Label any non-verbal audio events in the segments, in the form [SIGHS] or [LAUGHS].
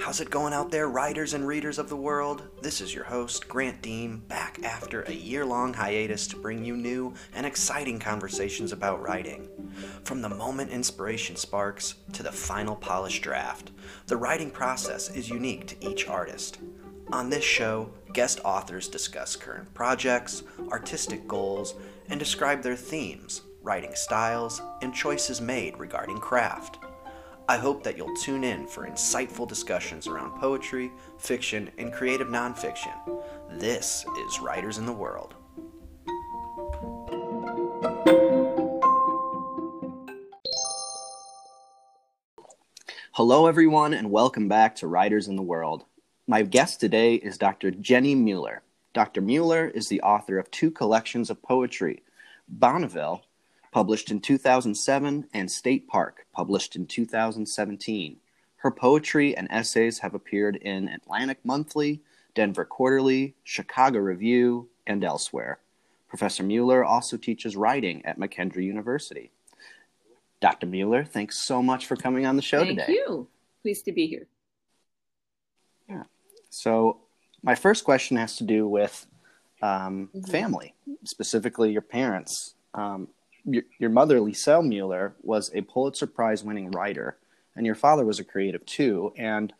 How's it going out there, writers and readers of the world? This is your host, Grant Deem, back after a year long hiatus to bring you new and exciting conversations about writing. From the moment inspiration sparks to the final polished draft, the writing process is unique to each artist. On this show, guest authors discuss current projects, artistic goals, and describe their themes, writing styles, and choices made regarding craft. I hope that you'll tune in for insightful discussions around poetry, fiction, and creative nonfiction. This is Writers in the World. Hello, everyone, and welcome back to Writers in the World. My guest today is Dr. Jenny Mueller. Dr. Mueller is the author of two collections of poetry Bonneville published in 2007, and State Park, published in 2017. Her poetry and essays have appeared in Atlantic Monthly, Denver Quarterly, Chicago Review, and elsewhere. Professor Mueller also teaches writing at McKendree University. Dr. Mueller, thanks so much for coming on the show Thank today. Thank you. Pleased to be here. Yeah. So, my first question has to do with um, mm-hmm. family, specifically your parents. Um, your, your mother, Lisel Mueller, was a Pulitzer Prize winning writer, and your father was a creative too. And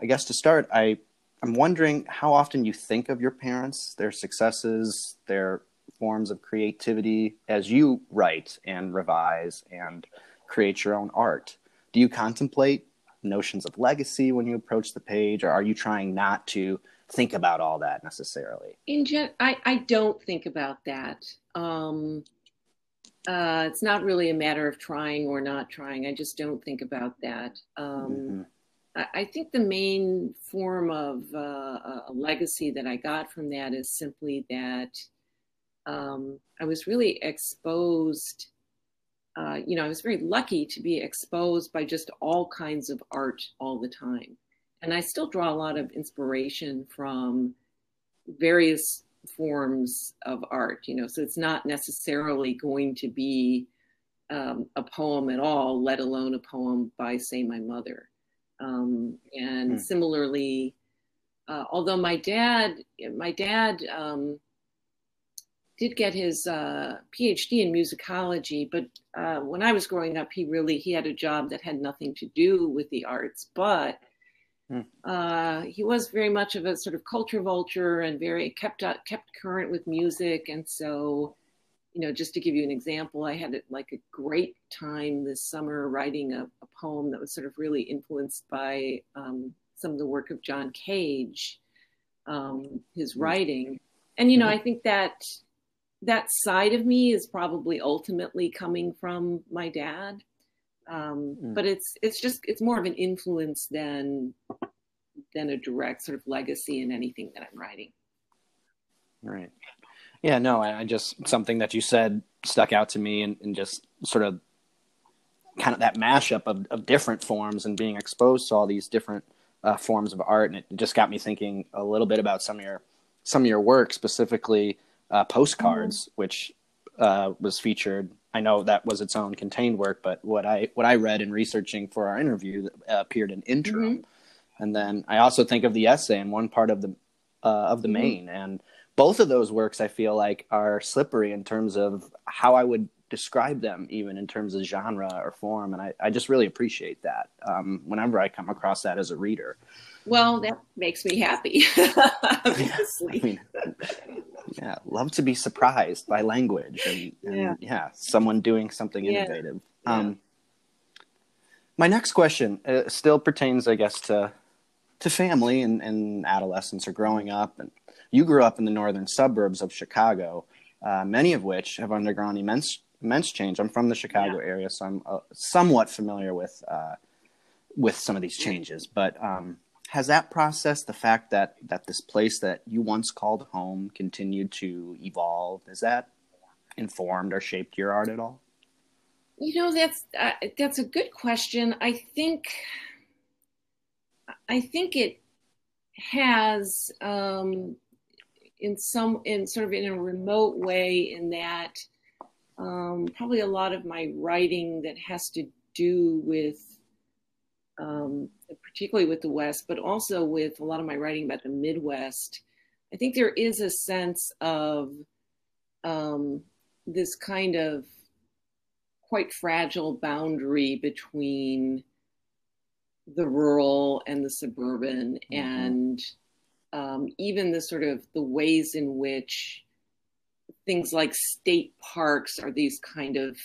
I guess to start, I I'm wondering how often you think of your parents, their successes, their forms of creativity as you write and revise and create your own art. Do you contemplate notions of legacy when you approach the page, or are you trying not to think about all that necessarily? In gen, I, I don't think about that. Um, uh, it's not really a matter of trying or not trying. I just don't think about that. Um, mm-hmm. I, I, think the main form of uh, a legacy that I got from that is simply that um, I was really exposed. Uh, you know, I was very lucky to be exposed by just all kinds of art all the time. And I still draw a lot of inspiration from various forms of art, you know, so it's not necessarily going to be um, a poem at all, let alone a poem by, say, my mother. Um, and mm. similarly, uh, although my dad, my dad um, did get his uh, PhD in musicology, but uh, when I was growing up, he really he had a job that had nothing to do with the arts, but Mm. Uh, he was very much of a sort of culture vulture and very kept up, kept current with music. And so, you know, just to give you an example, I had like a great time this summer writing a, a poem that was sort of really influenced by um, some of the work of John Cage, um, his mm. writing. And you know, mm-hmm. I think that that side of me is probably ultimately coming from my dad um, mm. but it's it's just it's more of an influence than than a direct sort of legacy in anything that I'm writing. Right. Yeah. No. I, I just something that you said stuck out to me, and, and just sort of kind of that mashup of, of different forms and being exposed to all these different uh, forms of art, and it just got me thinking a little bit about some of your some of your work, specifically uh, postcards, mm. which uh, was featured I know that was its own contained work, but what I what I read in researching for our interview uh, appeared in interim, mm-hmm. and then I also think of the essay in one part of the uh, of the mm-hmm. main, and both of those works I feel like are slippery in terms of how I would describe them, even in terms of genre or form, and I, I just really appreciate that um, whenever I come across that as a reader. Well, that makes me happy. [LAUGHS] Obviously. I mean, yeah, love to be surprised by language and, and yeah. yeah. someone doing something innovative. Yeah. Um, my next question uh, still pertains, I guess, to to family and, and adolescence or growing up. And you grew up in the northern suburbs of Chicago, uh, many of which have undergone immense immense change. I'm from the Chicago yeah. area, so I'm uh, somewhat familiar with uh, with some of these changes. But um, has that process the fact that that this place that you once called home continued to evolve has that informed or shaped your art at all? You know that's uh, that's a good question. I think i think it has um, in some in sort of in a remote way in that um, probably a lot of my writing that has to do with um, particularly with the West, but also with a lot of my writing about the Midwest. I think there is a sense of um, this kind of quite fragile boundary between the rural and the suburban mm-hmm. and um, even the sort of the ways in which things like state parks are these kind of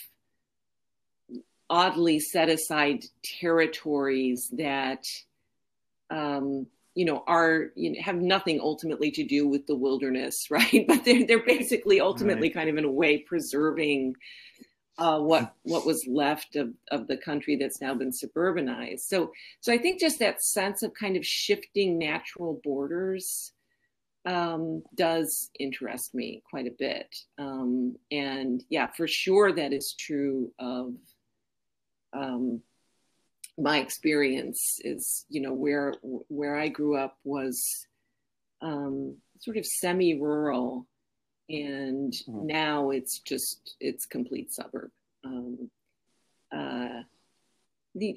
oddly set aside territories that um, you know are you know, have nothing ultimately to do with the wilderness [LAUGHS] right but they're, they're basically ultimately right. kind of in a way preserving uh, what what was left of, of the country that's now been suburbanized. So so I think just that sense of kind of shifting natural borders um, does interest me quite a bit. Um, and yeah, for sure that is true of um, my experience. Is you know where where I grew up was um, sort of semi-rural and mm-hmm. now it's just it's complete suburb. Um, uh, the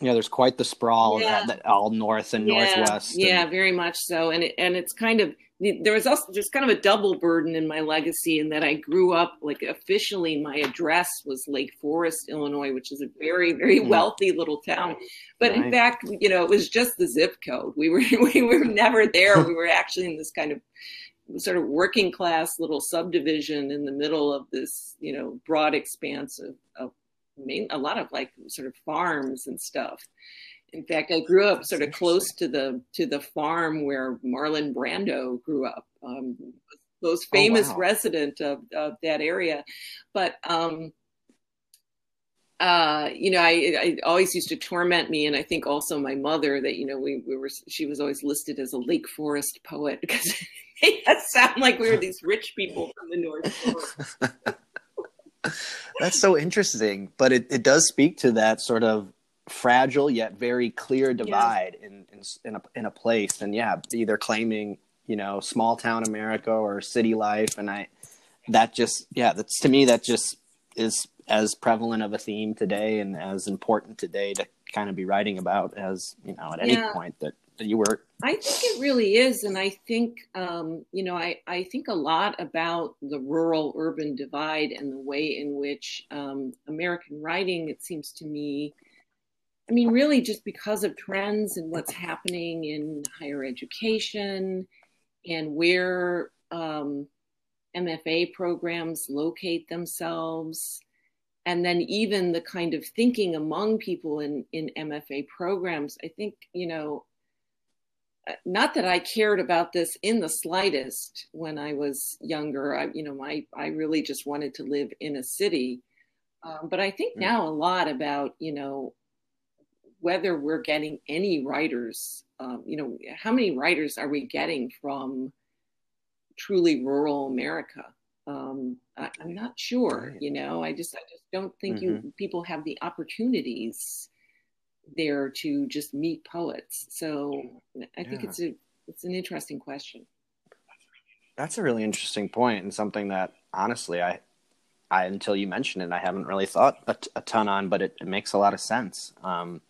yeah, there's quite the sprawl yeah. that, all north and yeah, northwest. And... Yeah, very much so, and it, and it's kind of there was also just kind of a double burden in my legacy in that I grew up like officially my address was Lake Forest, Illinois, which is a very very hmm. wealthy little town, but right. in fact, you know, it was just the zip code. We were [LAUGHS] we were never there. [LAUGHS] we were actually in this kind of sort of working class little subdivision in the middle of this, you know, broad expanse of, of main, a lot of like sort of farms and stuff. In fact, I grew up sort of close to the to the farm where Marlon Brando grew up. Um, most famous oh, wow. resident of, of that area, but um, uh, you know, I, I, always used to torment me, and I think also my mother that you know we, we were she was always listed as a Lake Forest poet [LAUGHS] because it made us sound like we were these rich people from the North. [LAUGHS] That's so interesting, but it, it does speak to that sort of fragile yet very clear divide yeah. in, in in a in a place, and yeah, either claiming you know small town America or city life, and I that just yeah, that's to me that just is as prevalent of a theme today and as important today to kind of be writing about as you know at any yeah. point that, that you were i think it really is and i think um, you know I, I think a lot about the rural urban divide and the way in which um, american writing it seems to me i mean really just because of trends and what's happening in higher education and where um, mfa programs locate themselves and then even the kind of thinking among people in in MFA programs, I think you know, not that I cared about this in the slightest when I was younger. I you know, my I really just wanted to live in a city, um, but I think mm. now a lot about you know whether we're getting any writers. Um, you know, how many writers are we getting from truly rural America? um, I, am not sure. You know, I just I just don't think mm-hmm. you people have the opportunities there to just meet poets. So I think yeah. it's a it's an interesting question. That's a really interesting point and something that honestly I I until you mentioned it I haven't really thought a, a ton on, but it, it, makes a lot of sense. Um,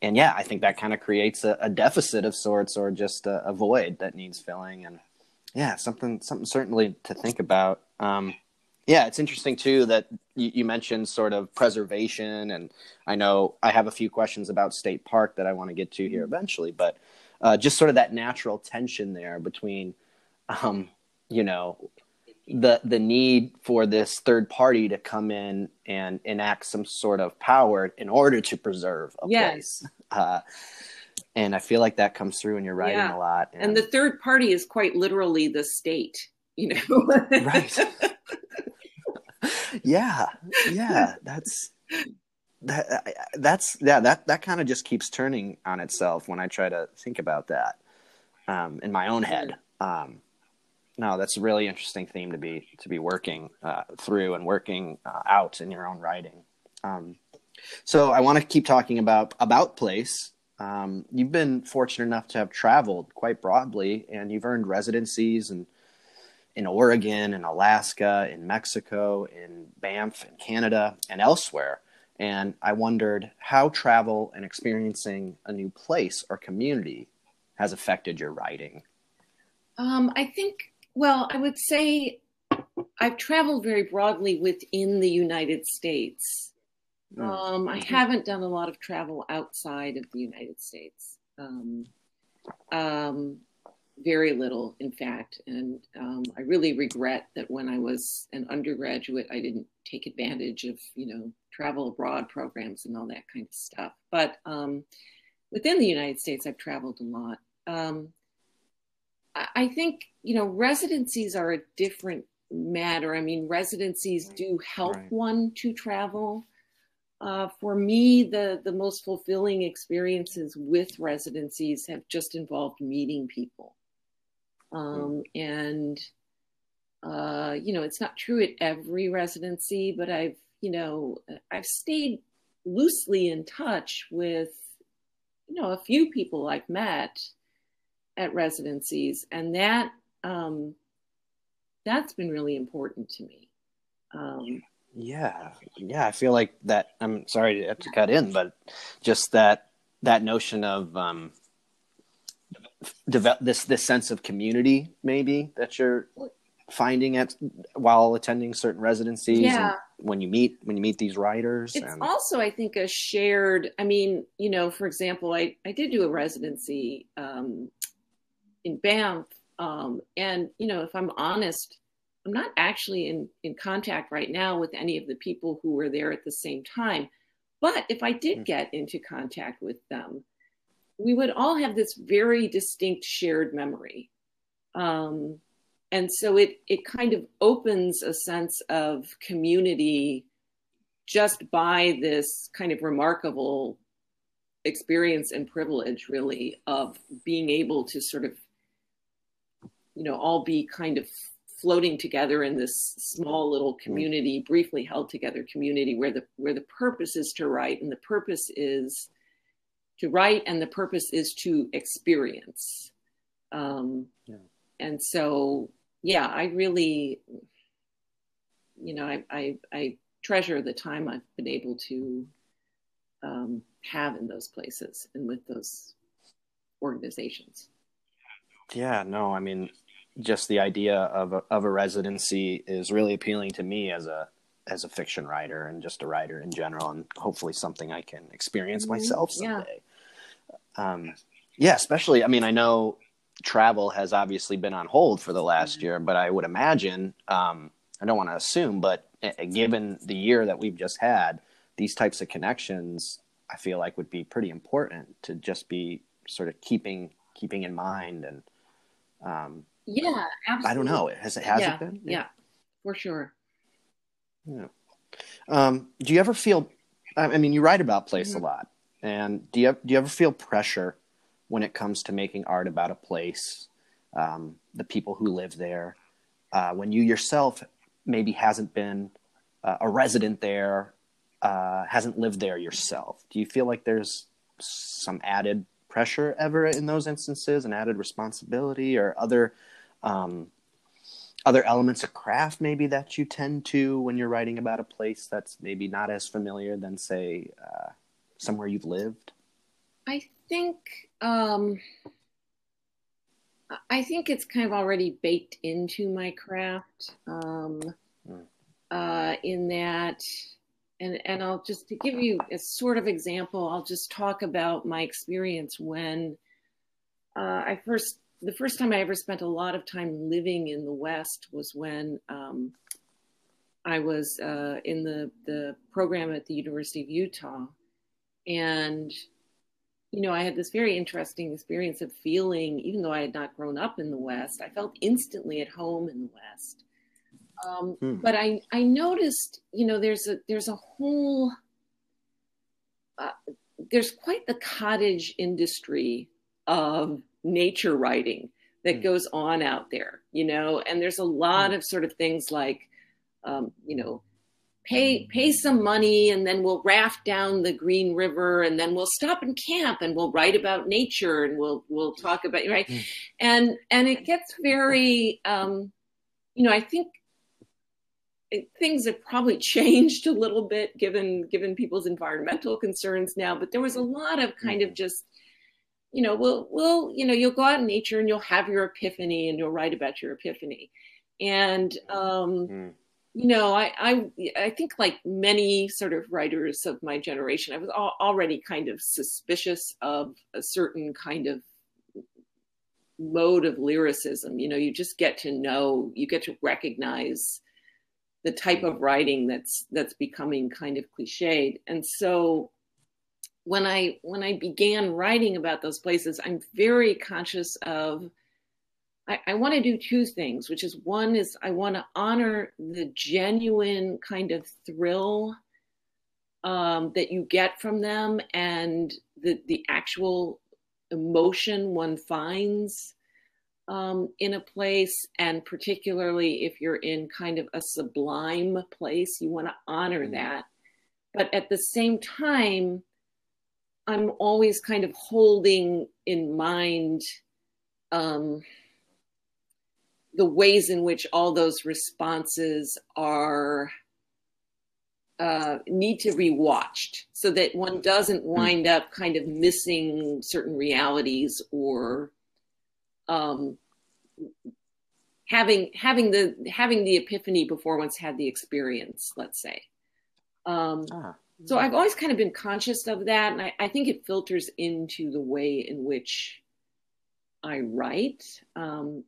and yeah, I think that kind of creates a, a, deficit of sorts or just a, a void that needs filling and yeah, something something certainly to think about. Um, yeah, it's interesting too that you, you, mentioned sort of preservation, and I know I have a few questions about State Park that I want to get to here eventually, but uh, just sort of that natural tension there between, um, you know, the the need for this third party to come in and enact some sort of power in order to preserve a yes. place. Uh, and I feel like that comes through in your writing yeah. a lot. And... and the third party is quite literally the state, you know. right. [LAUGHS] yeah, yeah, that's that. That's yeah. That that kind of just keeps turning on itself when I try to think about that um, in my own head. Um, no, that's a really interesting theme to be to be working uh, through and working uh, out in your own writing. Um, so I want to keep talking about about place um, you've been fortunate enough to have traveled quite broadly, and you've earned residencies in in Oregon, in Alaska, in Mexico, in Banff, in Canada, and elsewhere. And I wondered how travel and experiencing a new place or community has affected your writing. Um, I think, well, I would say I've traveled very broadly within the United States. Mm. Um, I haven't done a lot of travel outside of the United States. Um, um, very little, in fact. And um, I really regret that when I was an undergraduate, I didn't take advantage of, you know, travel abroad programs and all that kind of stuff. But um, within the United States, I've traveled a lot. Um, I think, you know, residencies are a different matter. I mean, residencies do help right. one to travel. Uh, for me, the, the most fulfilling experiences with residencies have just involved meeting people. Um, and, uh, you know, it's not true at every residency, but I've, you know, I've stayed loosely in touch with, you know, a few people I've met at residencies. And that, um, that's been really important to me. Um, yeah, yeah, I feel like that. I'm sorry to, to cut in, but just that that notion of um, develop this this sense of community, maybe that you're finding at while attending certain residencies. Yeah. when you meet when you meet these writers, it's and... also I think a shared. I mean, you know, for example, I I did do a residency um, in Banff um, and, you know, if I'm honest, I'm not actually in, in contact right now with any of the people who were there at the same time. But if I did hmm. get into contact with them, we would all have this very distinct shared memory. Um, and so it, it kind of opens a sense of community just by this kind of remarkable experience and privilege, really, of being able to sort of you know, all be kind of floating together in this small little mm. community, briefly held together community where the where the purpose is to write and the purpose is to write and the purpose is to experience. Um, yeah. And so, yeah, I really, you know, I, I, I treasure the time I've been able to um, have in those places and with those organizations. Yeah, no, I mean, just the idea of a, of a residency is really appealing to me as a as a fiction writer and just a writer in general, and hopefully something I can experience mm-hmm. myself someday. Yeah. Um, yeah, especially. I mean, I know travel has obviously been on hold for the last mm-hmm. year, but I would imagine. Um, I don't want to assume, but given the year that we've just had, these types of connections, I feel like would be pretty important to just be sort of keeping keeping in mind and um, yeah, absolutely. I don't know. Has it has yeah, it been? Yeah. yeah, for sure. Yeah. Um, do you ever feel? I mean, you write about place mm-hmm. a lot, and do you do you ever feel pressure when it comes to making art about a place, um, the people who live there, uh, when you yourself maybe hasn't been uh, a resident there, uh, hasn't lived there yourself? Do you feel like there's some added pressure ever in those instances, an added responsibility, or other um, other elements of craft maybe that you tend to when you're writing about a place that's maybe not as familiar than say uh, somewhere you've lived i think um, i think it's kind of already baked into my craft um, mm. uh, in that and and i'll just to give you a sort of example i'll just talk about my experience when uh, i first the first time I ever spent a lot of time living in the West was when um, I was uh, in the, the program at the University of Utah. And, you know, I had this very interesting experience of feeling, even though I had not grown up in the West, I felt instantly at home in the West. Um, hmm. But I, I noticed, you know, there's a there's a whole uh, there's quite the cottage industry of nature writing that mm. goes on out there, you know, and there's a lot mm. of sort of things like, um, you know, pay pay some money and then we'll raft down the green river and then we'll stop and camp and we'll write about nature and we'll we'll talk about right mm. and and it gets very um you know i think things have probably [LAUGHS] changed a little bit given given people's environmental concerns now but there was a lot of kind of mm-hmm. just you know we'll we'll you know you'll go out in nature and you'll have your epiphany and you'll write about your epiphany and um mm. You know I, I i think like many sort of writers of my generation i was al- already kind of suspicious of a certain kind of mode of lyricism. You know you just get to know you get to recognize the type of writing that's that's becoming kind of cliched. And so when i when i began writing about those places i'm very conscious of i, I want to do two things which is one is i want to honor the genuine kind of thrill um, that you get from them and the the actual emotion one finds um, in a place, and particularly if you're in kind of a sublime place, you want to honor mm-hmm. that. But at the same time, I'm always kind of holding in mind um, the ways in which all those responses are uh, need to be watched so that one doesn't mm. wind up kind of missing certain realities or um, having having the having the epiphany before one's had the experience let's say um, ah. so i've always kind of been conscious of that and I, I, think it filters into the way in which i write um,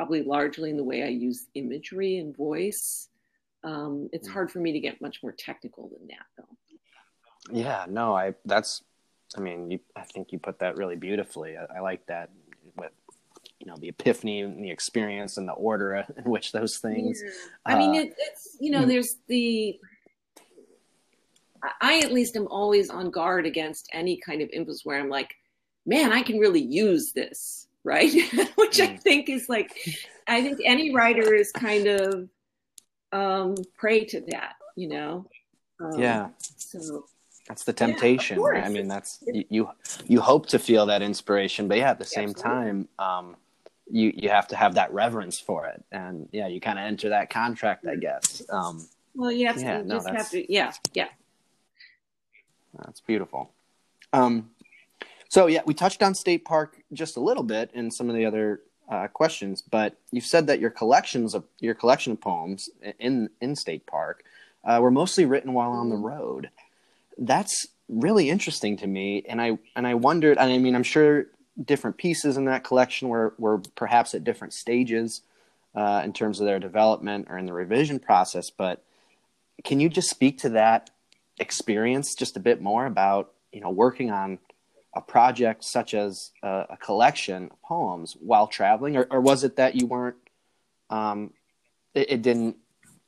probably largely in the way i use imagery and voice um, it's hmm. hard for me to get much more technical than that though yeah no i that's i mean you, i think you put that really beautifully I, I like that with you know the epiphany and the experience and the order [LAUGHS] in which those things. Yeah. I uh, mean, it, it's you know, hmm. there's the. I at least am always on guard against any kind of impulse where I'm like, man, I can really use this, right? [LAUGHS] Which I hmm. think is like, I think any writer is kind of um, prey to that, you know. Um, yeah. So that's the temptation. Yeah? I mean, that's you, you, you hope to feel that inspiration, but yeah, at the same Absolutely. time, um, you you have to have that reverence for it, and yeah, you kind of enter that contract, I guess. Um, well, you have to, yeah, no, just have to, yeah, yeah. That's beautiful. Um, so yeah, we touched on State Park just a little bit in some of the other uh, questions, but you've said that your collections of your collection of poems in in State Park uh, were mostly written while on the mm-hmm. road. That's really interesting to me, and I and I wondered. I mean, I'm sure different pieces in that collection were, were perhaps at different stages uh, in terms of their development or in the revision process. But can you just speak to that experience just a bit more about you know working on a project such as a, a collection of poems while traveling, or, or, was it that you weren't um, it, it didn't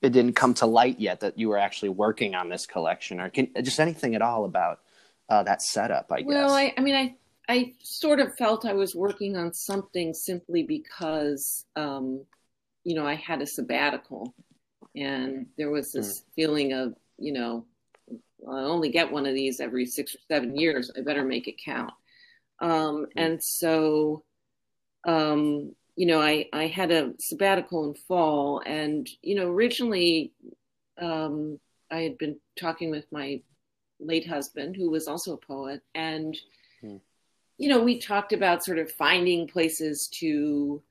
it didn't come to light yet that you were actually working on this collection, or can, just anything at all about uh, that setup? I guess. Well, I, I mean, I I sort of felt I was working on something simply because, um, you know, I had a sabbatical and there was this mm. feeling of, you know, I only get one of these every six or seven years. I better make it count. Um, mm. And so, um, you know, I, I had a sabbatical in fall and, you know, originally um, I had been talking with my late husband, who was also a poet, and mm you know, we talked about sort of finding places to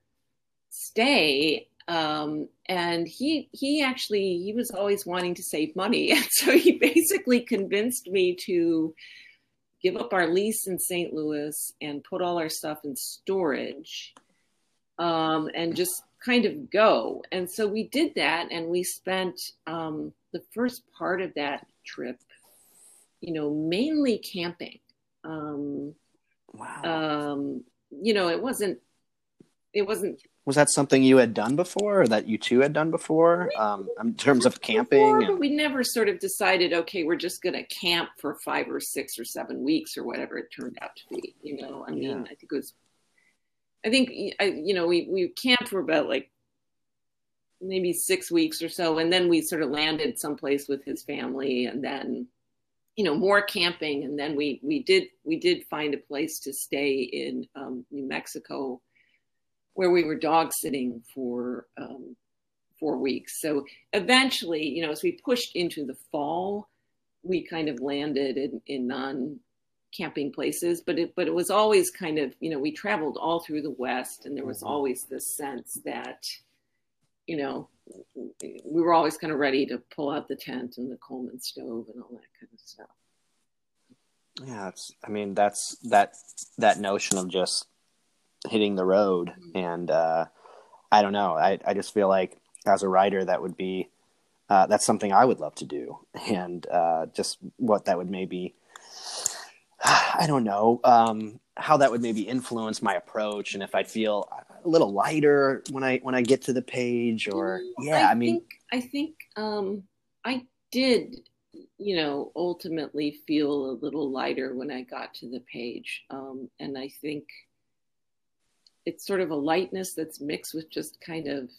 stay. Um, and he he actually he was always wanting to save money, [LAUGHS] and so he basically convinced me to give up our lease in St. Louis and put all our stuff in storage, um, and just kind of go. And so we did that, and we spent um, the first part of that trip, you know, mainly camping. Um, Wow. Um, you know, it wasn't. It wasn't. Was that something you had done before, or that you two had done before, um, in terms of camping? Before, and... We never sort of decided, okay, we're just going to camp for five or six or seven weeks or whatever it turned out to be. You know, I mean, yeah. I think it was. I think you know we we camped for about like maybe six weeks or so, and then we sort of landed someplace with his family, and then you know more camping and then we we did we did find a place to stay in um, new mexico where we were dog sitting for um, four weeks. So eventually, you know, as we pushed into the fall, we kind of landed in, in non camping places, but it but it was always kind of you know we traveled all through the West, and there was mm-hmm. always this sense that you know we were always kind of ready to pull out the tent and the Coleman stove and all that kind of stuff. Yeah, it's. I mean, that's that that notion of just hitting the road, mm-hmm. and uh, I don't know. I I just feel like as a writer, that would be uh, that's something I would love to do, [LAUGHS] and uh, just what that would maybe [SIGHS] I don't know um, how that would maybe influence my approach, and if I'd feel a little lighter when I when I get to the page, or yeah, I, I mean, think, I think um, I did, you know, ultimately feel a little lighter when I got to the page, um, and I think it's sort of a lightness that's mixed with just kind of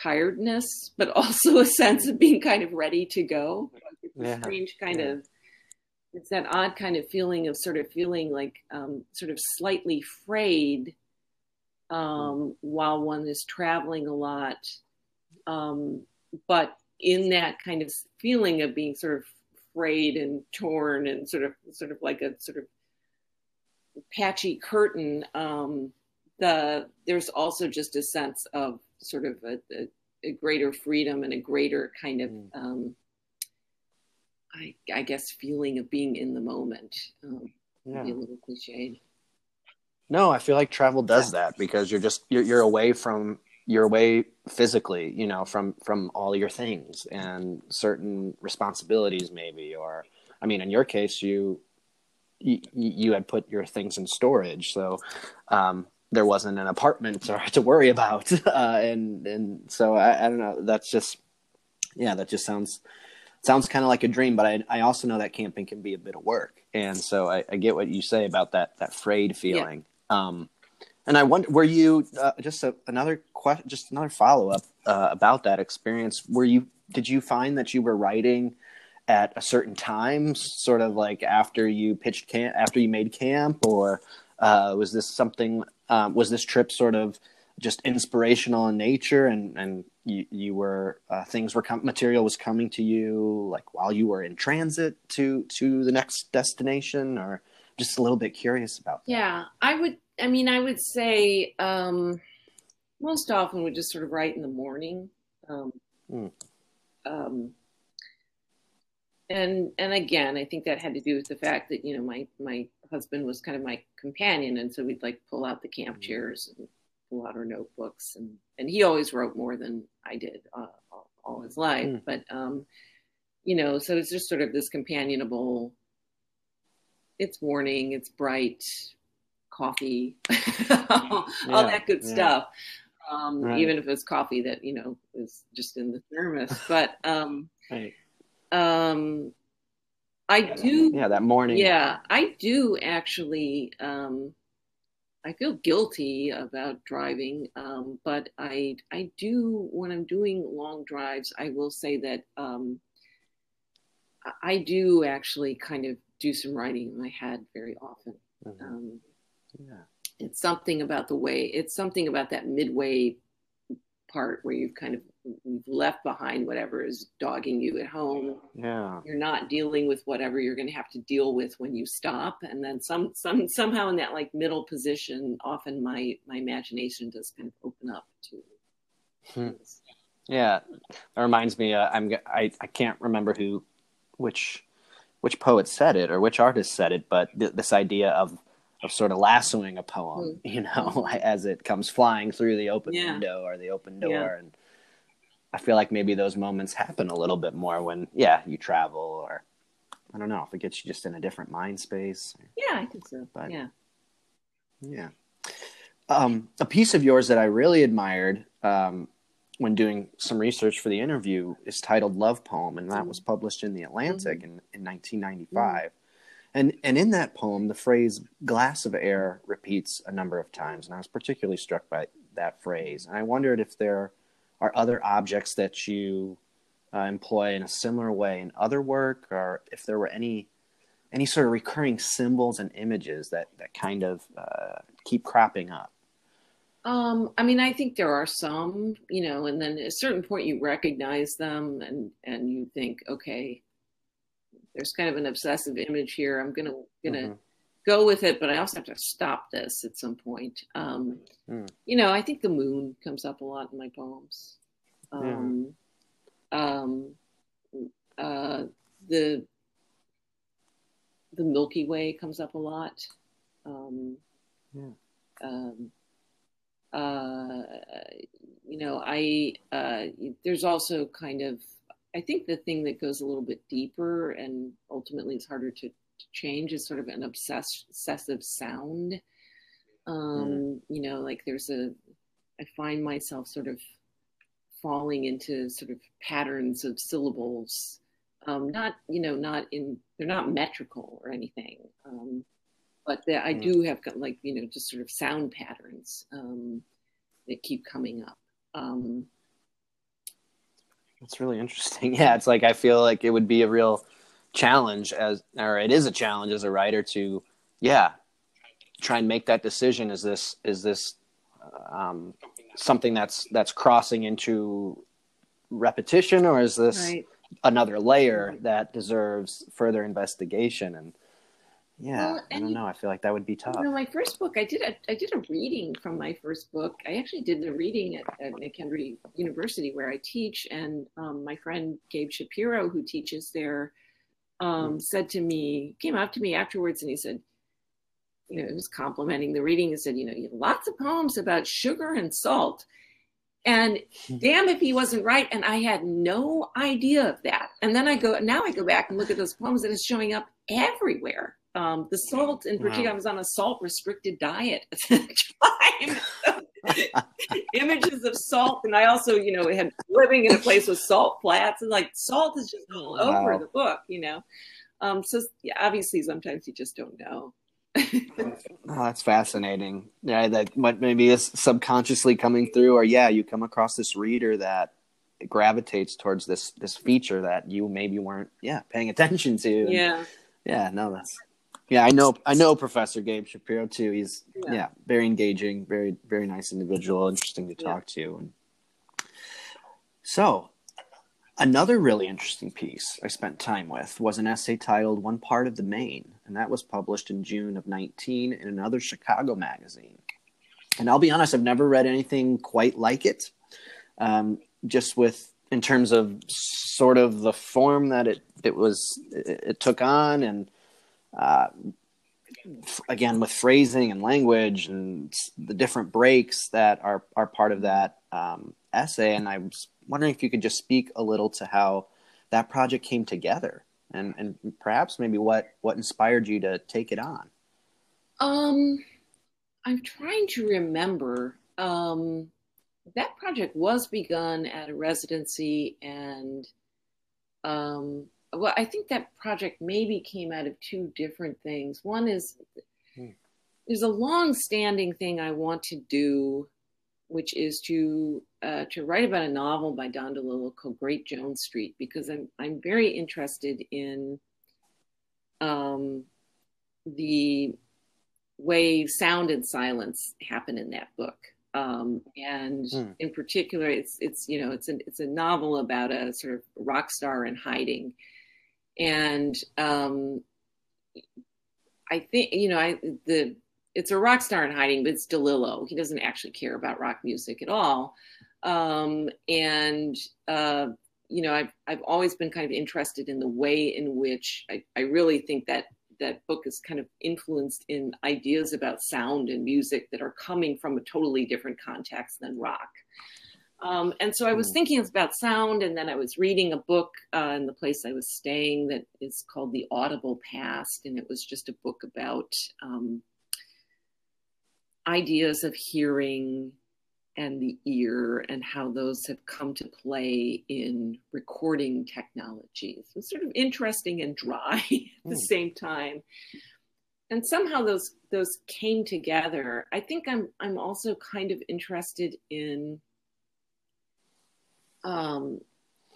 tiredness, but also a sense of being kind of ready to go. It's yeah. a strange kind yeah. of it's that odd kind of feeling of sort of feeling like um, sort of slightly frayed um, while one is traveling a lot. Um, but in that kind of feeling of being sort of frayed and torn and sort of sort of like a sort of patchy curtain, um, the there's also just a sense of sort of a, a, a greater freedom and a greater kind of mm. um, I, I guess feeling of being in the moment. Um, yeah. Be a little cliched. No, I feel like travel does that because you're just you're, you're away from you're away physically, you know, from from all your things and certain responsibilities, maybe. Or, I mean, in your case, you you, you had put your things in storage, so um, there wasn't an apartment to, [LAUGHS] to worry about, [LAUGHS] uh, and and so I, I don't know. That's just yeah, that just sounds sounds kind of like a dream, but I, I also know that camping can be a bit of work. And so I, I get what you say about that, that frayed feeling. Yeah. Um, and I wonder, were you uh, just a, another question, just another follow up uh, about that experience? Were you, did you find that you were writing at a certain time, sort of like after you pitched camp, after you made camp, or uh, was this something, um, was this trip sort of just inspirational in nature and, and you, you were uh, things were com- material was coming to you like while you were in transit to to the next destination or just a little bit curious about that. yeah i would i mean i would say um most often would just sort of write in the morning um, mm. um and and again i think that had to do with the fact that you know my my husband was kind of my companion and so we'd like pull out the camp hmm. chairs and pull out our notebooks and and he always wrote more than I did uh, all, all, his life. Mm. But um, you know, so it's just sort of this companionable. It's morning. It's bright. Coffee, [LAUGHS] all yeah, that good yeah. stuff. Um, right. Even if it's coffee that you know is just in the thermos, but um, right. Um, I do. Yeah, that morning. Yeah, I do actually. Um, I feel guilty about driving, um, but I I do when I'm doing long drives. I will say that um, I do actually kind of do some writing in my head very often. Mm-hmm. Um, yeah. It's something about the way. It's something about that midway part where you've kind of left behind whatever is dogging you at home. Yeah. You're not dealing with whatever you're going to have to deal with when you stop and then some some somehow in that like middle position often my my imagination does kind of open up to hmm. Yeah. That reminds me uh, I'm I I can't remember who which which poet said it or which artist said it but th- this idea of of sort of lassoing a poem, mm. you know, [LAUGHS] as it comes flying through the open yeah. window or the open door. Yeah. And I feel like maybe those moments happen a little bit more when, yeah, you travel or I don't know if it gets you just in a different mind space. Yeah, I think so. But, yeah. Yeah. Um, a piece of yours that I really admired um, when doing some research for the interview is titled Love Poem, and that mm. was published in The Atlantic mm-hmm. in, in 1995. Mm. And and in that poem, the phrase "glass of air" repeats a number of times, and I was particularly struck by that phrase. And I wondered if there are other objects that you uh, employ in a similar way in other work, or if there were any any sort of recurring symbols and images that that kind of uh, keep cropping up. Um, I mean, I think there are some, you know, and then at a certain point you recognize them and and you think, okay, there's kind of an obsessive image here. I'm gonna gonna mm-hmm. go with it, but I also have to stop this at some point. Um, mm. You know, I think the moon comes up a lot in my poems. Um, yeah. um, uh, the the Milky Way comes up a lot. Um, yeah. Um, uh, you know, I uh, there's also kind of I think the thing that goes a little bit deeper and ultimately is harder to, to change is sort of an obsess- obsessive sound. Um, mm. You know, like there's a I find myself sort of falling into sort of patterns of syllables. Um, not you know not in they're not metrical or anything. Um, but the, I mm. do have like you know just sort of sound patterns um, that keep coming up. That's really interesting. [LAUGHS] Yeah, it's like I feel like it would be a real challenge as, or it is a challenge as a writer to, yeah, try and make that decision. Is this is this um, something that's that's crossing into repetition, or is this right. another layer that deserves further investigation? And yeah well, i don't know i feel like that would be tough you know, my first book i did a i did a reading from my first book. I actually did the reading at, at McKendree university where i teach and um, my friend gabe shapiro who teaches there um, mm. said to me came up to me afterwards and he said you know he was complimenting the reading He said you know you have lots of poems about sugar and salt. And [LAUGHS] damn if he wasn't right and i had no idea of that. And then i go now i go back and look at those poems and it's showing up everywhere um, the salt, in particular, wow. I was on a salt restricted diet [LAUGHS] at the time. [LAUGHS] images of salt, and I also, you know, had living in a place with salt flats, and like salt is just all wow. over the book, you know. Um, so yeah, obviously, sometimes you just don't know. [LAUGHS] oh, that's fascinating. Yeah, that maybe is subconsciously coming through, or yeah, you come across this reader that gravitates towards this this feature that you maybe weren't yeah paying attention to. Yeah, yeah, no, that's yeah, I know. I know Professor Gabe Shapiro too. He's yeah, yeah very engaging, very very nice individual, interesting to talk yeah. to. And so, another really interesting piece I spent time with was an essay titled "One Part of the Main," and that was published in June of 19 in another Chicago magazine. And I'll be honest, I've never read anything quite like it. Um, just with in terms of sort of the form that it it was it, it took on and uh, again with phrasing and language and the different breaks that are are part of that um, essay. And I was wondering if you could just speak a little to how that project came together and and perhaps maybe what what inspired you to take it on. Um, I'm trying to remember. Um, that project was begun at a residency and um, well, I think that project maybe came out of two different things. One is hmm. there's a long-standing thing I want to do, which is to uh, to write about a novel by Don DeLillo called Great Jones Street, because I'm I'm very interested in um, the way sound and silence happen in that book. Um, and mm. in particular, it's it's you know it's a it's a novel about a sort of rock star in hiding, and um, I think you know I the it's a rock star in hiding, but it's DeLillo. He doesn't actually care about rock music at all, um, and uh, you know I've I've always been kind of interested in the way in which I, I really think that that book is kind of influenced in ideas about sound and music that are coming from a totally different context than rock. Um, and so I was hmm. thinking about sound, and then I was reading a book uh, in the place I was staying that is called The Audible Past, and it was just a book about um, ideas of hearing and the ear and how those have come to play in recording technologies. It was sort of interesting and dry [LAUGHS] at the mm. same time. And somehow those those came together. I think I'm I'm also kind of interested in um,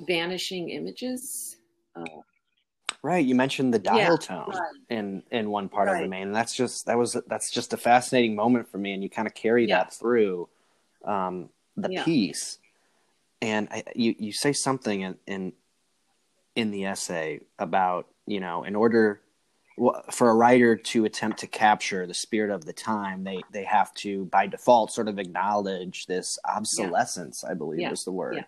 vanishing images. Uh, right. You mentioned the dial yeah, tone right. in in one part right. of the main, and that's just that was that's just a fascinating moment for me, and you kind of carry yeah. that through um, the yeah. piece. And I, you you say something in, in in the essay about you know in order for a writer to attempt to capture the spirit of the time, they they have to by default sort of acknowledge this obsolescence. Yeah. I believe yeah. is the word. Yeah.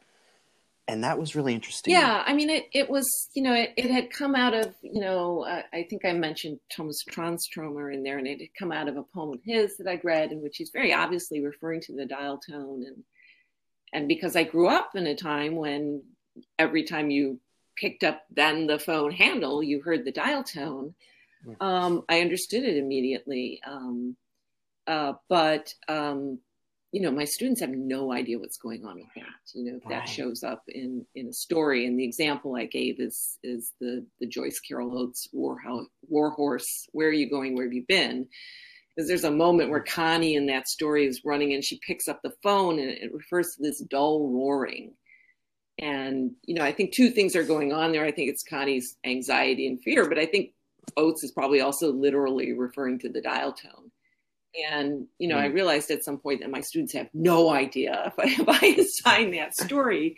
And that was really interesting. Yeah, I mean, it, it was, you know, it, it had come out of, you know, uh, I think I mentioned Thomas Transtromer in there, and it had come out of a poem of his that I'd read, in which he's very obviously referring to the dial tone. And, and because I grew up in a time when every time you picked up then the phone handle, you heard the dial tone um, I understood it immediately. Um, uh, but um, you know, my students have no idea what's going on with that. You know, that shows up in in a story. And the example I gave is is the the Joyce Carol Oates War War Horse. Where are you going? Where have you been? Because there's a moment where Connie in that story is running and she picks up the phone and it refers to this dull roaring. And you know, I think two things are going on there. I think it's Connie's anxiety and fear, but I think Oates is probably also literally referring to the dial tone. And, you know, mm. I realized at some point that my students have no idea [LAUGHS] if I, if I assign that story,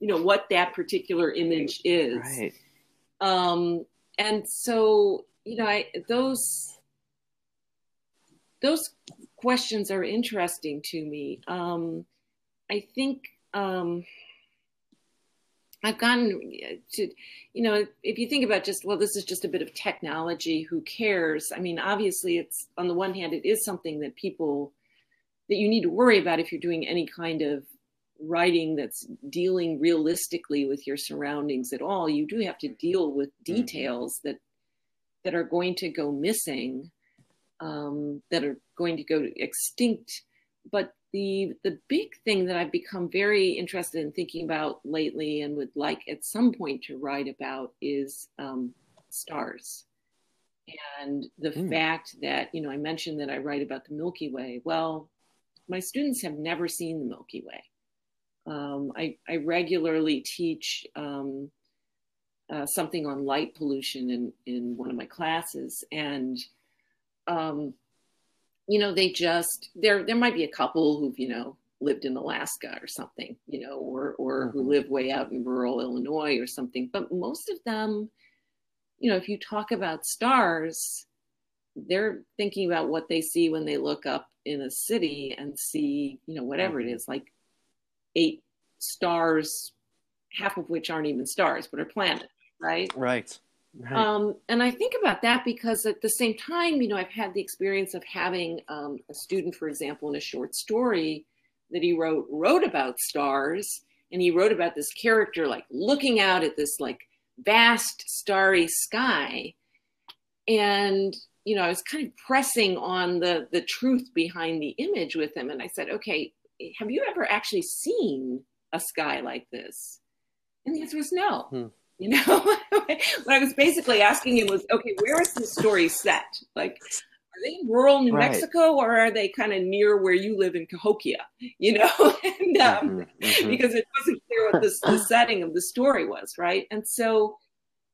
you know, what that particular image is. Right. Um, and so, you know, I, those, those questions are interesting to me. Um, I think, um, I've gotten to, you know, if you think about just, well, this is just a bit of technology, who cares? I mean, obviously, it's on the one hand, it is something that people, that you need to worry about if you're doing any kind of writing that's dealing realistically with your surroundings at all. You do have to deal with mm-hmm. details that, that are going to go missing, um, that are going to go extinct. But the the big thing that I've become very interested in thinking about lately and would like at some point to write about is um, stars and the mm. fact that you know I mentioned that I write about the Milky Way. Well, my students have never seen the Milky Way. Um, I, I, regularly teach um, uh, something on light pollution in in one of my classes and um, you know, they just there there might be a couple who've, you know, lived in Alaska or something, you know, or or mm-hmm. who live way out in rural Illinois or something. But most of them, you know, if you talk about stars, they're thinking about what they see when they look up in a city and see, you know, whatever it mm-hmm. is, like eight stars, half of which aren't even stars, but are planets, right? Right. Right. Um, and I think about that because at the same time, you know, I've had the experience of having um, a student, for example, in a short story that he wrote wrote about stars, and he wrote about this character like looking out at this like vast starry sky, and you know, I was kind of pressing on the the truth behind the image with him, and I said, okay, have you ever actually seen a sky like this? And the answer was no. Hmm you know, [LAUGHS] what I was basically asking him was, okay, where is the story set? Like, are they in rural New right. Mexico or are they kind of near where you live in Cahokia? [LAUGHS] You know, and um, mm-hmm, mm-hmm. because it wasn't clear what the, the [LAUGHS] setting of the story was, right? And so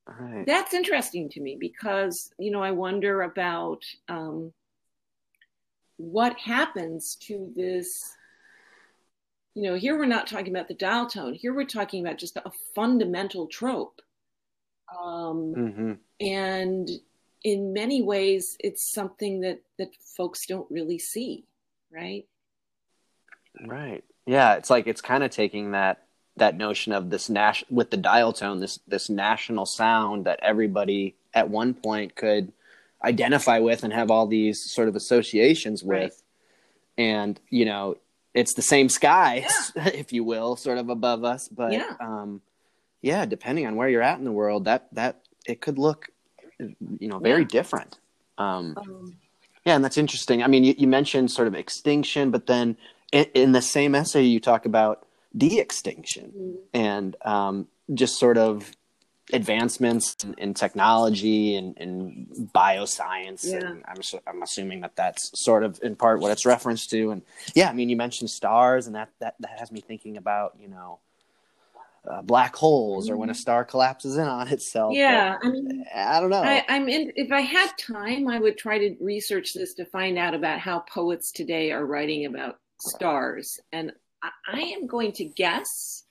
right. that's interesting to me because you know I wonder about um, what happens to this you know, here we're not talking about the dial tone. Here we're talking about just a fundamental trope. Um, mm-hmm. And in many ways, it's something that that folks don't really see, right? Right. Yeah, it's like it's kind of taking that that notion of this national with the dial tone, this this national sound that everybody at one point could identify with and have all these sort of associations with. Right. And you know, it's the same sky, yeah. [LAUGHS] if you will, sort of above us. But yeah. Um, yeah, depending on where you're at in the world, that that it could look, you know, very yeah. different. Um, um, yeah, and that's interesting. I mean, you, you, mentioned sort of extinction, but then in, in, the same essay you talk about de-extinction mm-hmm. and um, just sort of advancements in, in technology and, in bioscience. Yeah. And I'm, I'm assuming that that's sort of in part what it's referenced to. And yeah, I mean, you mentioned stars, and that that, that has me thinking about you know. Uh, black holes, or when a mm-hmm. star collapses in on itself. Yeah, I mean, I don't know. I, I'm in. If I had time, I would try to research this to find out about how poets today are writing about stars, and I, I am going to guess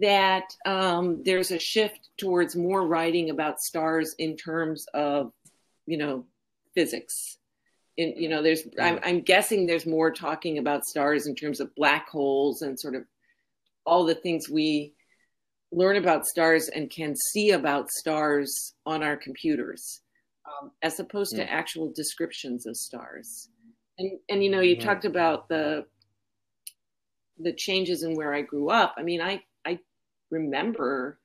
that um, there's a shift towards more writing about stars in terms of, you know, physics. In, you know, there's I'm, I'm guessing there's more talking about stars in terms of black holes and sort of all the things we learn about stars and can see about stars on our computers, um, as opposed to actual descriptions of stars. And and you know, you yeah. talked about the the changes in where I grew up. I mean, I remember,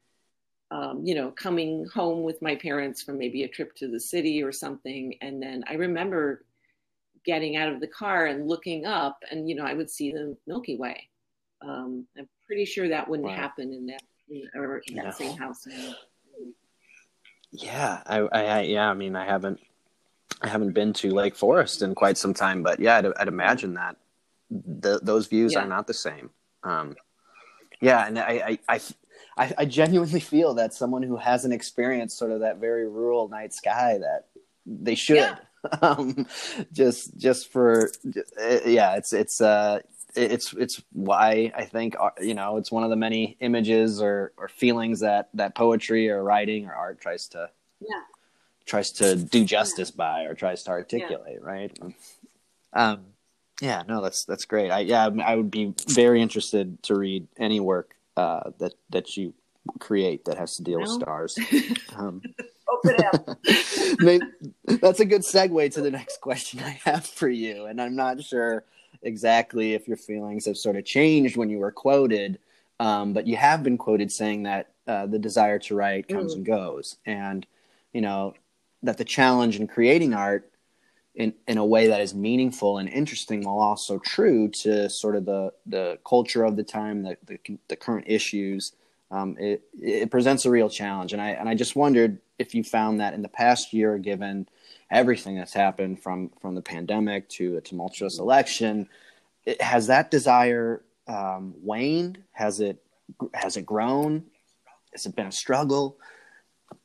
um, you know, coming home with my parents from maybe a trip to the city or something, and then I remember getting out of the car and looking up, and you know, I would see the Milky Way. Um, I'm pretty sure that wouldn't wow. happen in that or in that no. same house. Yeah, I, I, yeah, I mean, I haven't, I haven't been to Lake Forest in quite some time, but yeah, I'd, I'd imagine that the, those views yeah. are not the same. Um, yeah, and I, I, I, I, genuinely feel that someone who hasn't experienced sort of that very rural night sky that they should. Yeah. [LAUGHS] um, just, just for, yeah, it's, it's, uh, it's it's why I think uh, you know it's one of the many images or or feelings that that poetry or writing or art tries to yeah tries to do justice yeah. by or tries to articulate yeah. right um yeah no that's that's great I yeah I would be very interested to read any work uh that that you create that has to deal no. with stars [LAUGHS] um [LAUGHS] that's a good segue to the next question I have for you and I'm not sure exactly if your feelings have sort of changed when you were quoted, um, but you have been quoted saying that uh, the desire to write comes mm. and goes, and you know that the challenge in creating art in in a way that is meaningful and interesting, while also true to sort of the the culture of the time, the the, the current issues. Um, it it presents a real challenge, and I and I just wondered if you found that in the past year, given everything that's happened from from the pandemic to a tumultuous election. It, has that desire um, waned? Has it has it grown? Has it been a struggle?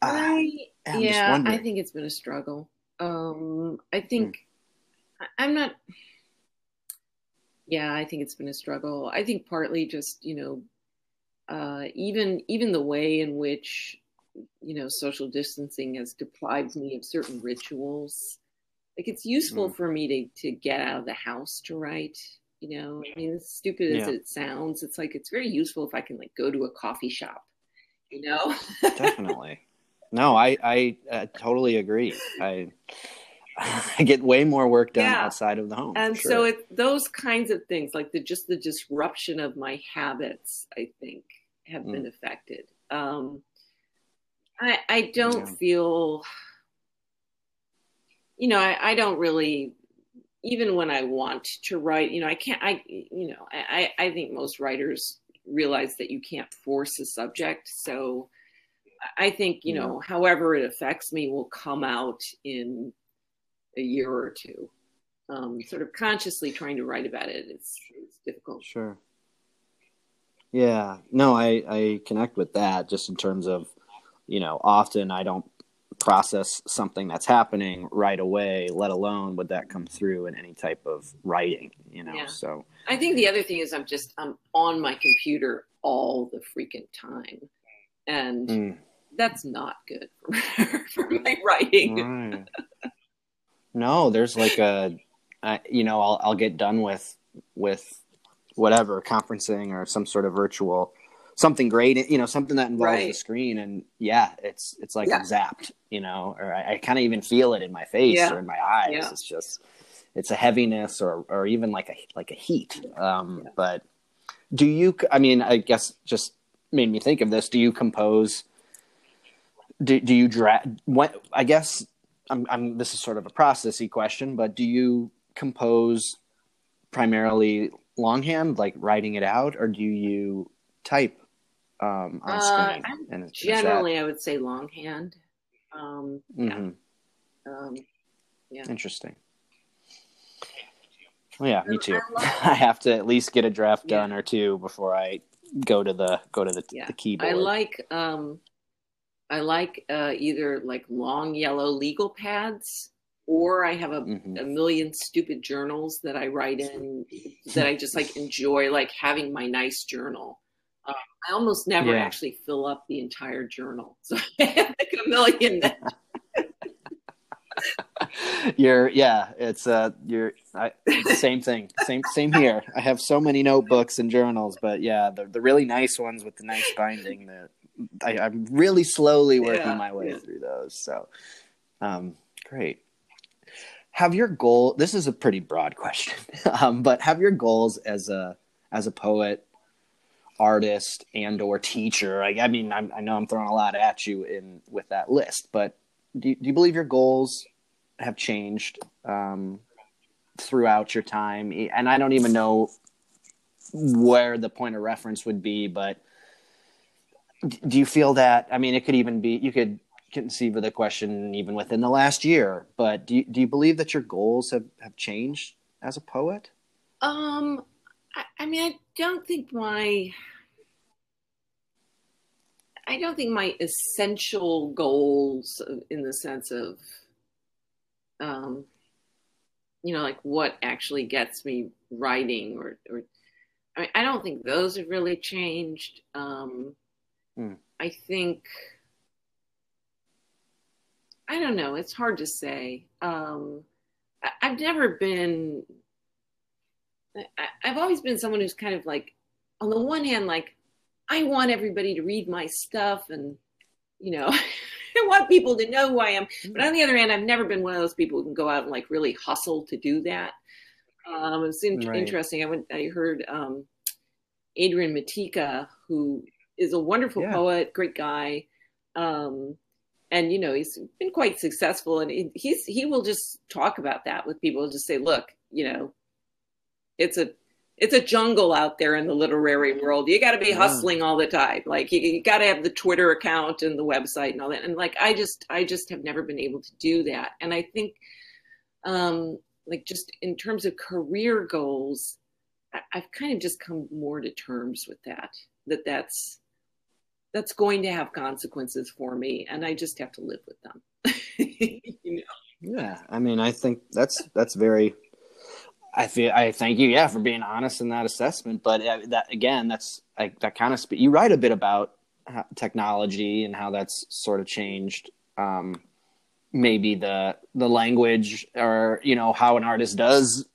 I, I yeah, I think it's been a struggle. Um, I think mm. I'm not. Yeah, I think it's been a struggle. I think partly just you know, uh, even even the way in which you know, social distancing has deprived me of certain rituals. Like it's useful mm. for me to to get out of the house to write. You know, I mean, as stupid yeah. as it sounds, it's like it's very useful if I can like go to a coffee shop. You know, definitely. No, I I uh, totally agree. I [LAUGHS] I get way more work done yeah. outside of the home. And sure. so it's those kinds of things, like the just the disruption of my habits, I think, have mm. been affected. Um, I, I don't yeah. feel, you know, I, I don't really, even when I want to write, you know, I can't, I, you know, I, I think most writers realize that you can't force a subject. So I think, you yeah. know, however it affects me will come out in a year or two. Um, sort of consciously trying to write about it, it's, it's difficult. Sure. Yeah, no, I, I connect with that just in terms of you know, often I don't process something that's happening right away, let alone would that come through in any type of writing, you know. Yeah. So I think the other thing is I'm just I'm on my computer all the freaking time. And mm. That's not good for, [LAUGHS] for my writing. Right. no, there's like a I, you know, I'll I'll get done with with whatever conferencing or some sort of virtual something great, you know, something that involves right. the screen. And yeah, it's it's like yeah. zapped, you know, or I, I kind of even feel it in my face yeah. or in my eyes. Yeah. It's just it's a heaviness or or even like a like a heat. Um, But do you? I mean, I guess just made me think of this. Do you compose? Do do you drag? What I guess I'm, I'm. This is sort of a processy question, but do you compose primarily longhand, like writing it out, or do you type um, on uh, screen? and generally, that... I would say longhand. Um, mm-hmm. yeah. Um, yeah. Interesting. Well, yeah, me too. I, [LAUGHS] I, have to at least get a draft yeah. done or two before I go to the go to the, yeah. the keyboard. I like um, I like uh, either like long yellow legal pads or I have a, mm-hmm. a, million stupid journals that I write in [LAUGHS] that I just like enjoy, like having my nice journal. Uh, I almost never yeah. actually fill up the entire journal, so [LAUGHS] I have like a million. [LAUGHS] you're yeah, it's uh, you're I, same thing, same same here. I have so many notebooks and journals, but yeah, the the really nice ones with the nice binding that I, am really slowly working yeah, my way yeah. through those. So, um, great have your goal this is a pretty broad question [LAUGHS] um, but have your goals as a as a poet artist and or teacher i, I mean I'm, i know i'm throwing a lot at you in with that list but do you, do you believe your goals have changed um, throughout your time and i don't even know where the point of reference would be but do you feel that i mean it could even be you could conceive of the question even within the last year. But do you, do you believe that your goals have, have changed as a poet? Um, I, I mean, I don't think my I don't think my essential goals in the sense of um, you know, like what actually gets me writing or, or I, mean, I don't think those have really changed. Um, hmm. I think I don't know. It's hard to say. Um, I, have never been. I, I've always been someone who's kind of like, on the one hand, like I want everybody to read my stuff, and you know, [LAUGHS] I want people to know who I am. But on the other hand, I've never been one of those people who can go out and like really hustle to do that. Um, it's in- right. interesting. I went. I heard um, Adrian Matejka, who is a wonderful yeah. poet, great guy. Um, and you know he's been quite successful and he's he will just talk about that with people and just say look you know it's a it's a jungle out there in the literary world you got to be hustling all the time like you, you got to have the twitter account and the website and all that and like i just i just have never been able to do that and i think um like just in terms of career goals I, i've kind of just come more to terms with that that that's that's going to have consequences for me and i just have to live with them [LAUGHS] you know? yeah i mean i think that's that's very i feel i thank you yeah for being honest in that assessment but uh, that again that's I, that kind of spe- you write a bit about technology and how that's sort of changed um, maybe the the language or you know how an artist does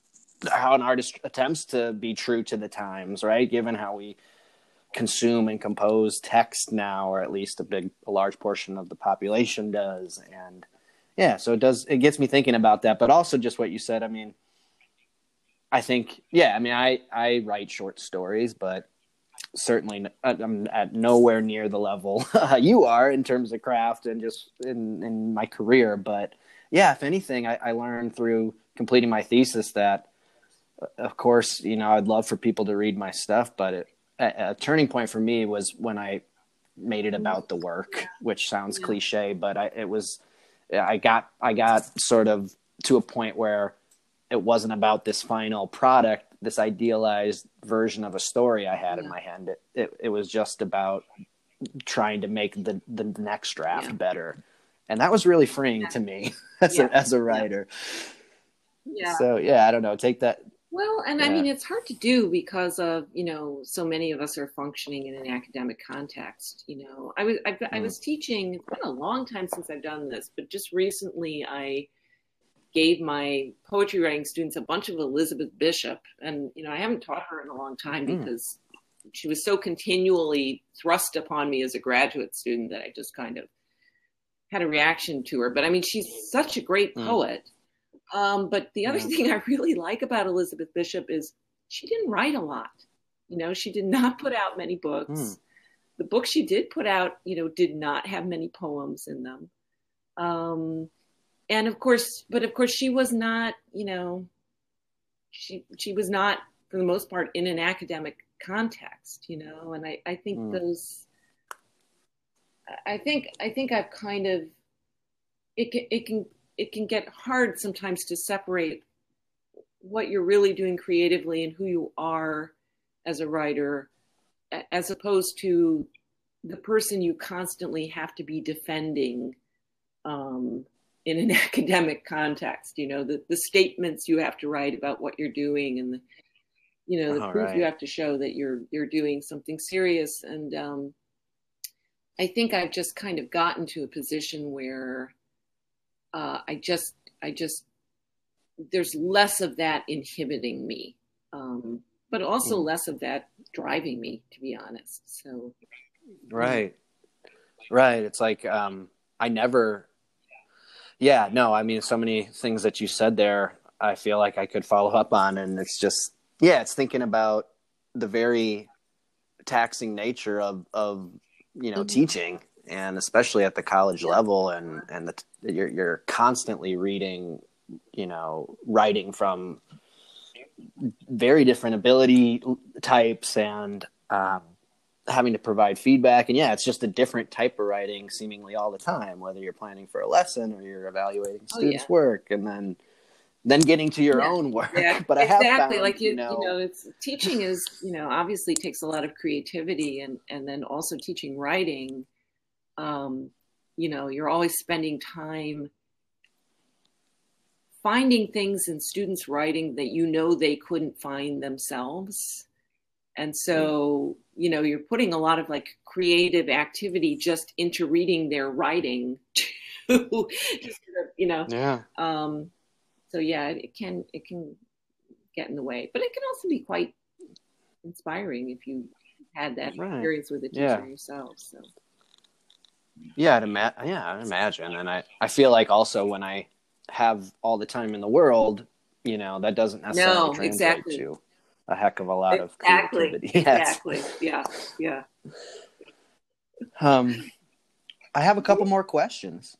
how an artist attempts to be true to the times right given how we consume and compose text now, or at least a big, a large portion of the population does. And yeah, so it does, it gets me thinking about that, but also just what you said. I mean, I think, yeah, I mean, I, I write short stories, but certainly uh, I'm at nowhere near the level [LAUGHS] you are in terms of craft and just in, in my career. But yeah, if anything, I, I learned through completing my thesis that, uh, of course, you know, I'd love for people to read my stuff, but it, a, a, turning point for me was when I made it mm. about the work, which sounds yeah. cliche, but I, it was, I got, I got sort of to a point where it wasn't about this final product, this idealized version of a story I had yeah. in my hand. It, it, it, was just about trying to make the, the next draft yeah. better. And that was really freeing to me [LAUGHS] as a, as a writer. Yeah. So yeah, I don't know. Take that, well, and yeah. I mean, it's hard to do because of you know so many of us are functioning in an academic context. You know, I was mm. I was teaching. It's been a long time since I've done this, but just recently I gave my poetry writing students a bunch of Elizabeth Bishop, and you know I haven't taught her in a long time mm. because she was so continually thrust upon me as a graduate student that I just kind of had a reaction to her. But I mean, she's such a great mm. poet. Um, but the other thing [LAUGHS] I really like about Elizabeth Bishop is she didn't write a lot. You know, she did not put out many books. Mm. The books she did put out, you know, did not have many poems in them. Um, and of course, but of course, she was not, you know, she she was not for the most part in an academic context, you know. And I I think mm. those, I think I think I've kind of it can it can it can get hard sometimes to separate what you're really doing creatively and who you are as a writer as opposed to the person you constantly have to be defending um, in an [LAUGHS] academic context. You know, the the statements you have to write about what you're doing, and the you know the All proof right. you have to show that you're you're doing something serious. And um, I think I've just kind of gotten to a position where uh, I just I just there's less of that inhibiting me, um, but also Mm. less of that driving me, to be honest. So Right. Right. It's like um I never Yeah, no, I mean so many things that you said there I feel like I could follow up on and it's just yeah, it's thinking about the very taxing nature of of you know Mhm. teaching and especially at the college level and and the, you're you're constantly reading you know writing from very different ability types and um, having to provide feedback and yeah it's just a different type of writing seemingly all the time whether you're planning for a lesson or you're evaluating Oh, students yeah. work and then then getting to your Yeah. own work Yeah, [LAUGHS] but i have exactly found, like you, you know, you know it's teaching is you know obviously takes a lot of creativity and and then also teaching writing um you know you're always spending time finding things in students writing that you know they couldn't find themselves and so you know you're putting a lot of like creative activity just into reading their writing [LAUGHS] to just sort of, you know yeah um, so yeah, it, it can it can get in the way, but it can also be quite inspiring if you had that Right. experience with a teacher Yeah. yourself. So Yeah, I'd ima- yeah, I'd imagine, and I, I feel like also when I have all the time in the world, you know, that doesn't necessarily No, translate exactly. to a heck of a lot of exactly, creativity. [LAUGHS] Yes. exactly, yeah, yeah. Um, I have a couple more questions.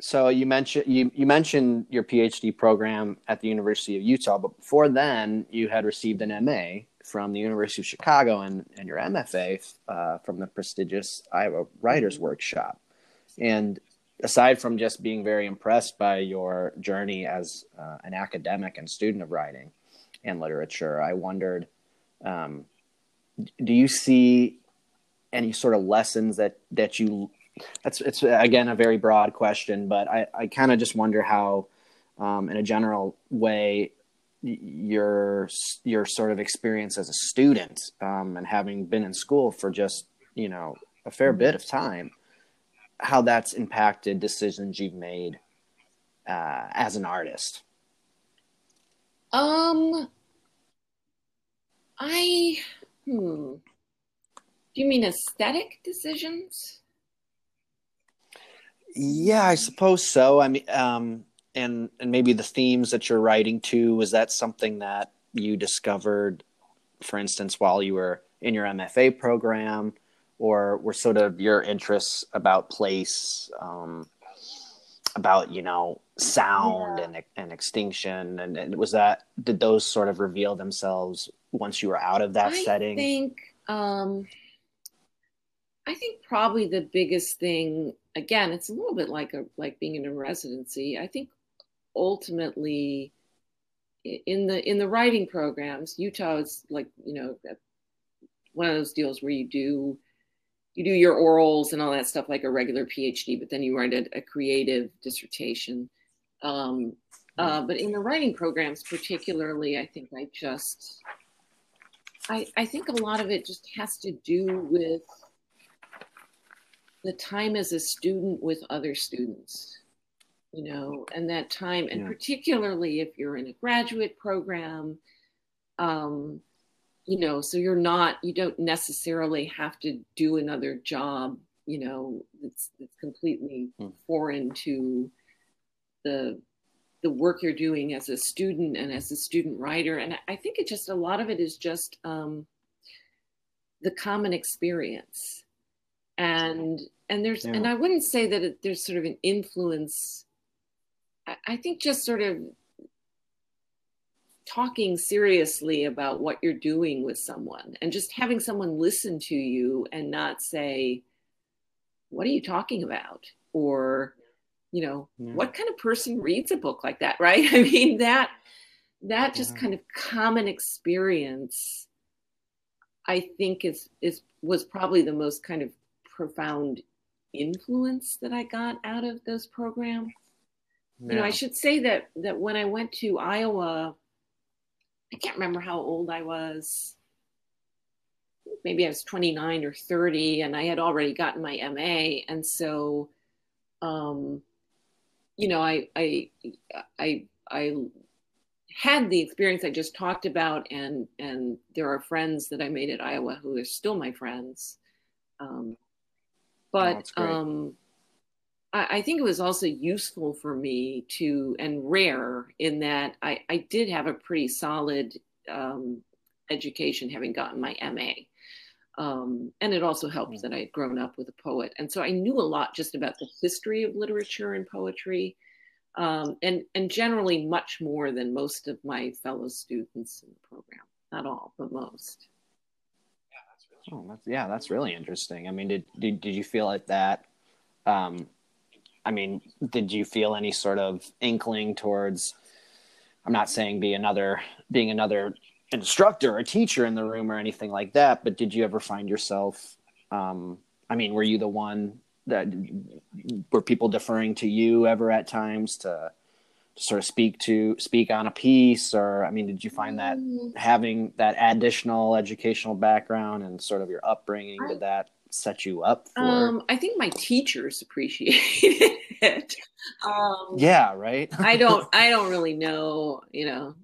So you mentioned you you mentioned your PhD program at the University of Utah, but before then you had received an MA from the University of Chicago and, and your MFA uh, from the prestigious Iowa Writers Workshop. And aside from just being very impressed by your journey as uh, an academic and student of writing and literature, I wondered, um, do you see any sort of lessons that that you that's it's again a very broad question but i i kind of just wonder how um, in a general way your your sort of experience as a student um, and having been in school for just you know a fair bit of time how that's impacted decisions you've made uh, as an artist Um, I hmm. Do you mean aesthetic decisions? Yeah, I suppose so. I mean, um, and and maybe the themes that you're writing to was that something that you discovered, for instance, while you were in your MFA program, or were sort of your interests about place, um, about you know sound and and extinction, and, and was that did those sort of reveal themselves once you were out of that I setting? think um, I think probably the biggest thing again, it's a little bit like a like being in a residency. I think ultimately in the in the writing programs, Utah is like you know one of those deals where you do you do your orals and all that stuff like a regular PhD, but then you write a, a creative dissertation. Um, uh, but in the writing programs, particularly, I think I just I, I think a lot of it just has to do with the time as a student with other students, you know, and that time, and Yeah. particularly if you're in a graduate program, um, you know, so you're not, you don't necessarily have to do another job, you know, that's, that's completely Hmm. foreign to the the work you're doing as a student and as a student writer and i think it just a lot of it is just um, the common experience and and there's Yeah. and i wouldn't say that it, there's sort of an influence I, think just sort of talking seriously about what you're doing with someone and just having someone listen to you and not say what are you talking about or you know Yeah. what kind of person reads a book like that [LAUGHS] right i mean that that just Yeah. kind of common experience i think is is was probably the most kind of profound influence that i got out of those programs yeah. you know, I should say that that when I went to Iowa, I can't remember how old I was. Maybe I was 29 or 30, and I had already gotten my MA, and so, um, you know, I I I I had the experience I just talked about, and and there are friends that I made at Iowa who are still my friends. Um, but oh, um, I, I, think it was also useful for me to and rare in that I, I did have a pretty solid um, education, having gotten my MA. Um, and it also helped mm. that I had grown up with a poet, and so I knew a lot just about the history of literature and poetry um, and and generally much more than most of my fellow students in the program. Not all, but most. Oh, that's, yeah, that's really interesting. I mean, did did, did you feel like that? Um, I mean, did you feel any sort of inkling towards? I'm not saying be another being another instructor or teacher in the room or anything like that, but did you ever find yourself? Um, I mean, were you the one that were people deferring to you ever at times to, to sort of speak to speak on a piece or i mean did you find that mm. having that additional educational background and sort of your upbringing did that set you up for um, i think my teachers appreciate [LAUGHS] it um, yeah right i don't [LAUGHS] i don't really know you know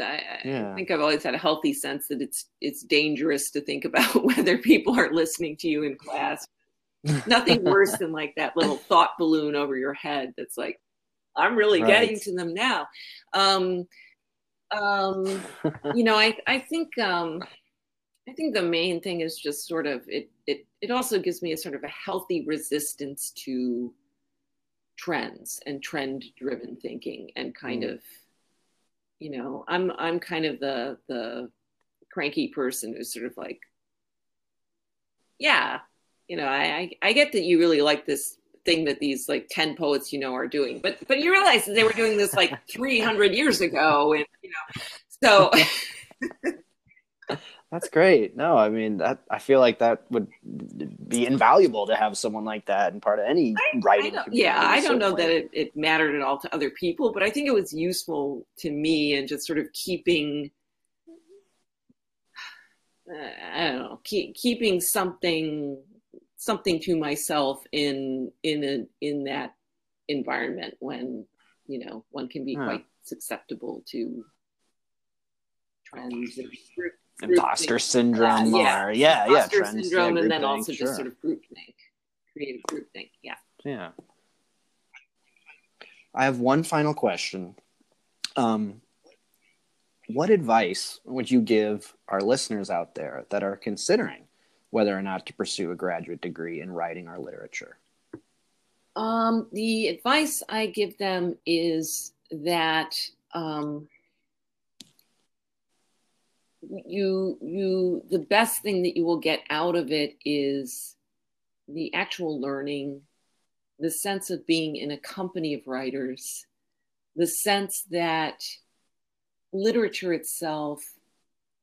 I, yeah. I, think I've always had a healthy sense that it's it's dangerous to think about [LAUGHS] whether people are listening to you in class Nothing worse than like that little thought balloon over your head that's like, I'm really right. getting to them now. Um, um, you know, I, I think, um, I think the main thing is just sort of it, it, it also gives me a sort of a healthy resistance to trends and trend driven thinking and kind mm. of, you know, I'm, I'm kind of the, the cranky person who's sort of like, yeah, you know, I, I get that you really like this thing that these like 10 poets you know are doing but but you realize that they were doing this like [LAUGHS] 300 years ago and you know so [LAUGHS] that's great. No i mean that i feel like that would be invaluable to have someone like that and part of any I, writing I yeah i don't know that it, it mattered at all to other people but i think it was useful to me and just sort of keeping uh, i don't know keep, keeping something something to myself in in a, in that environment when you know one can be huh. quite susceptible to trends and group, imposter group syndrome uh, yeah. or yeah imposter yeah trends, syndrome yeah, and then also sure. just sort of group think creative group think yeah yeah i have one final question um, what advice would you give our listeners out there that are considering whether or not to pursue a graduate degree in writing or literature? Um, the advice I give them is that um, you you the best thing that you will get out of it is the actual learning, the sense of being in a company of writers, the sense that literature itself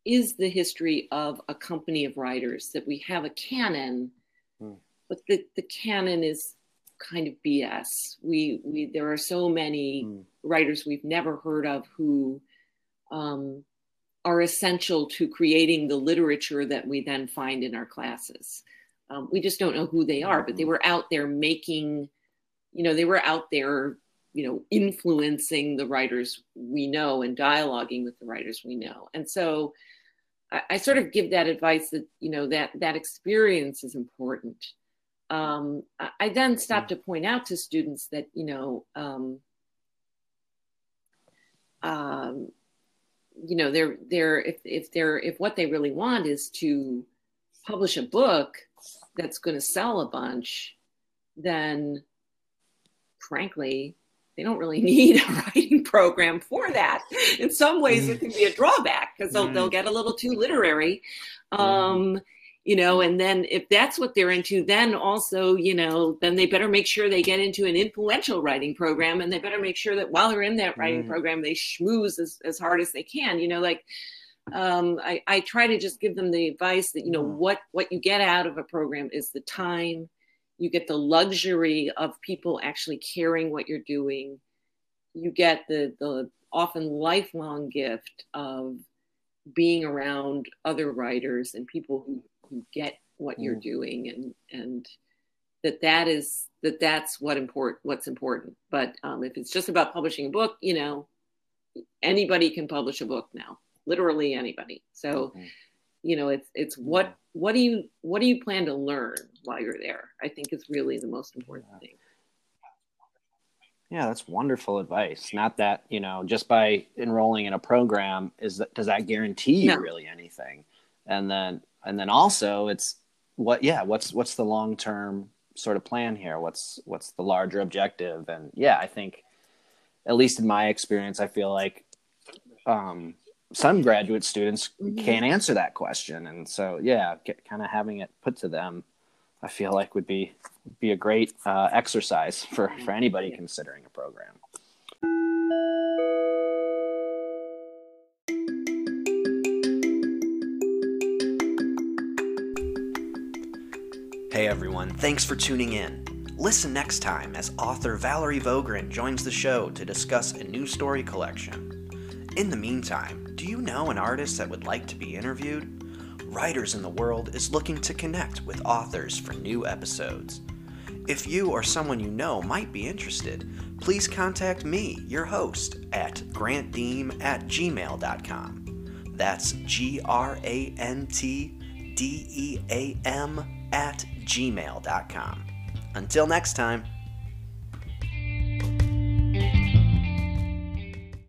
is the history of a company of writers, that we have a canon, hmm. but the, the canon is kind of BS. We, we there are so many hmm. writers we've never heard of who um, are essential to creating the literature that we then find in our classes. Um, we just don't know who they are, but they hmm. were out there making, you know, they were out there, you know, influencing the writers we know and dialoguing with the writers we know. And so I, I, sort of give that advice that you know that that experience is important. Um, I, I, then stop mm. to point out to students that you know um, um, you know they're they're if if they're if what they really want is to publish a book that's going to sell a bunch, then frankly they don't really [LAUGHS] need a writing program for that. In some ways, it can be a drawback because they'll, they'll mm. get a little too literary. Um, you know, and then if that's what they're into, then also, you know, then they better make sure they get into an influential writing program and they better make sure that while they're in that writing mm. program, they schmooze as, as hard as they can. You know, like um, I, I try to just give them the advice that, you know, mm. what, what you get out of a program is the time you get the luxury of people actually caring what you're doing. You get the the often lifelong gift of being around other writers and people who, who get what mm. you're doing and and that that is that that's what important what's important. But um, if it's just about publishing a book you know anybody can publish a book now literally anybody. So mm-hmm. you know it's it's what what do you what do you plan to learn while you're there i think is really the most important thing. Yeah that's wonderful advice. Not that you know just by enrolling in a program is that does that guarantee you no. really anything? And then and then also it's what yeah what's what's the long term sort of plan here? What's what's the larger objective? And yeah i think at least in my experience i feel like um, some graduate students mm-hmm. can't answer that question. And so yeah kind of having it put to them i feel like would be be a great uh, exercise for for anybody considering a program Hey everyone, thanks for tuning in. Listen next time as author Valerie Vogrin joins the show to discuss a new story collection. In the meantime, do you know an artist that would like to be interviewed? Writers in the World is looking to connect with authors for new episodes. If you or someone you know might be interested, please contact me, your host, at grantdeam at gmail.com. That's G R A N T D E A M at gmail.com. Until next time.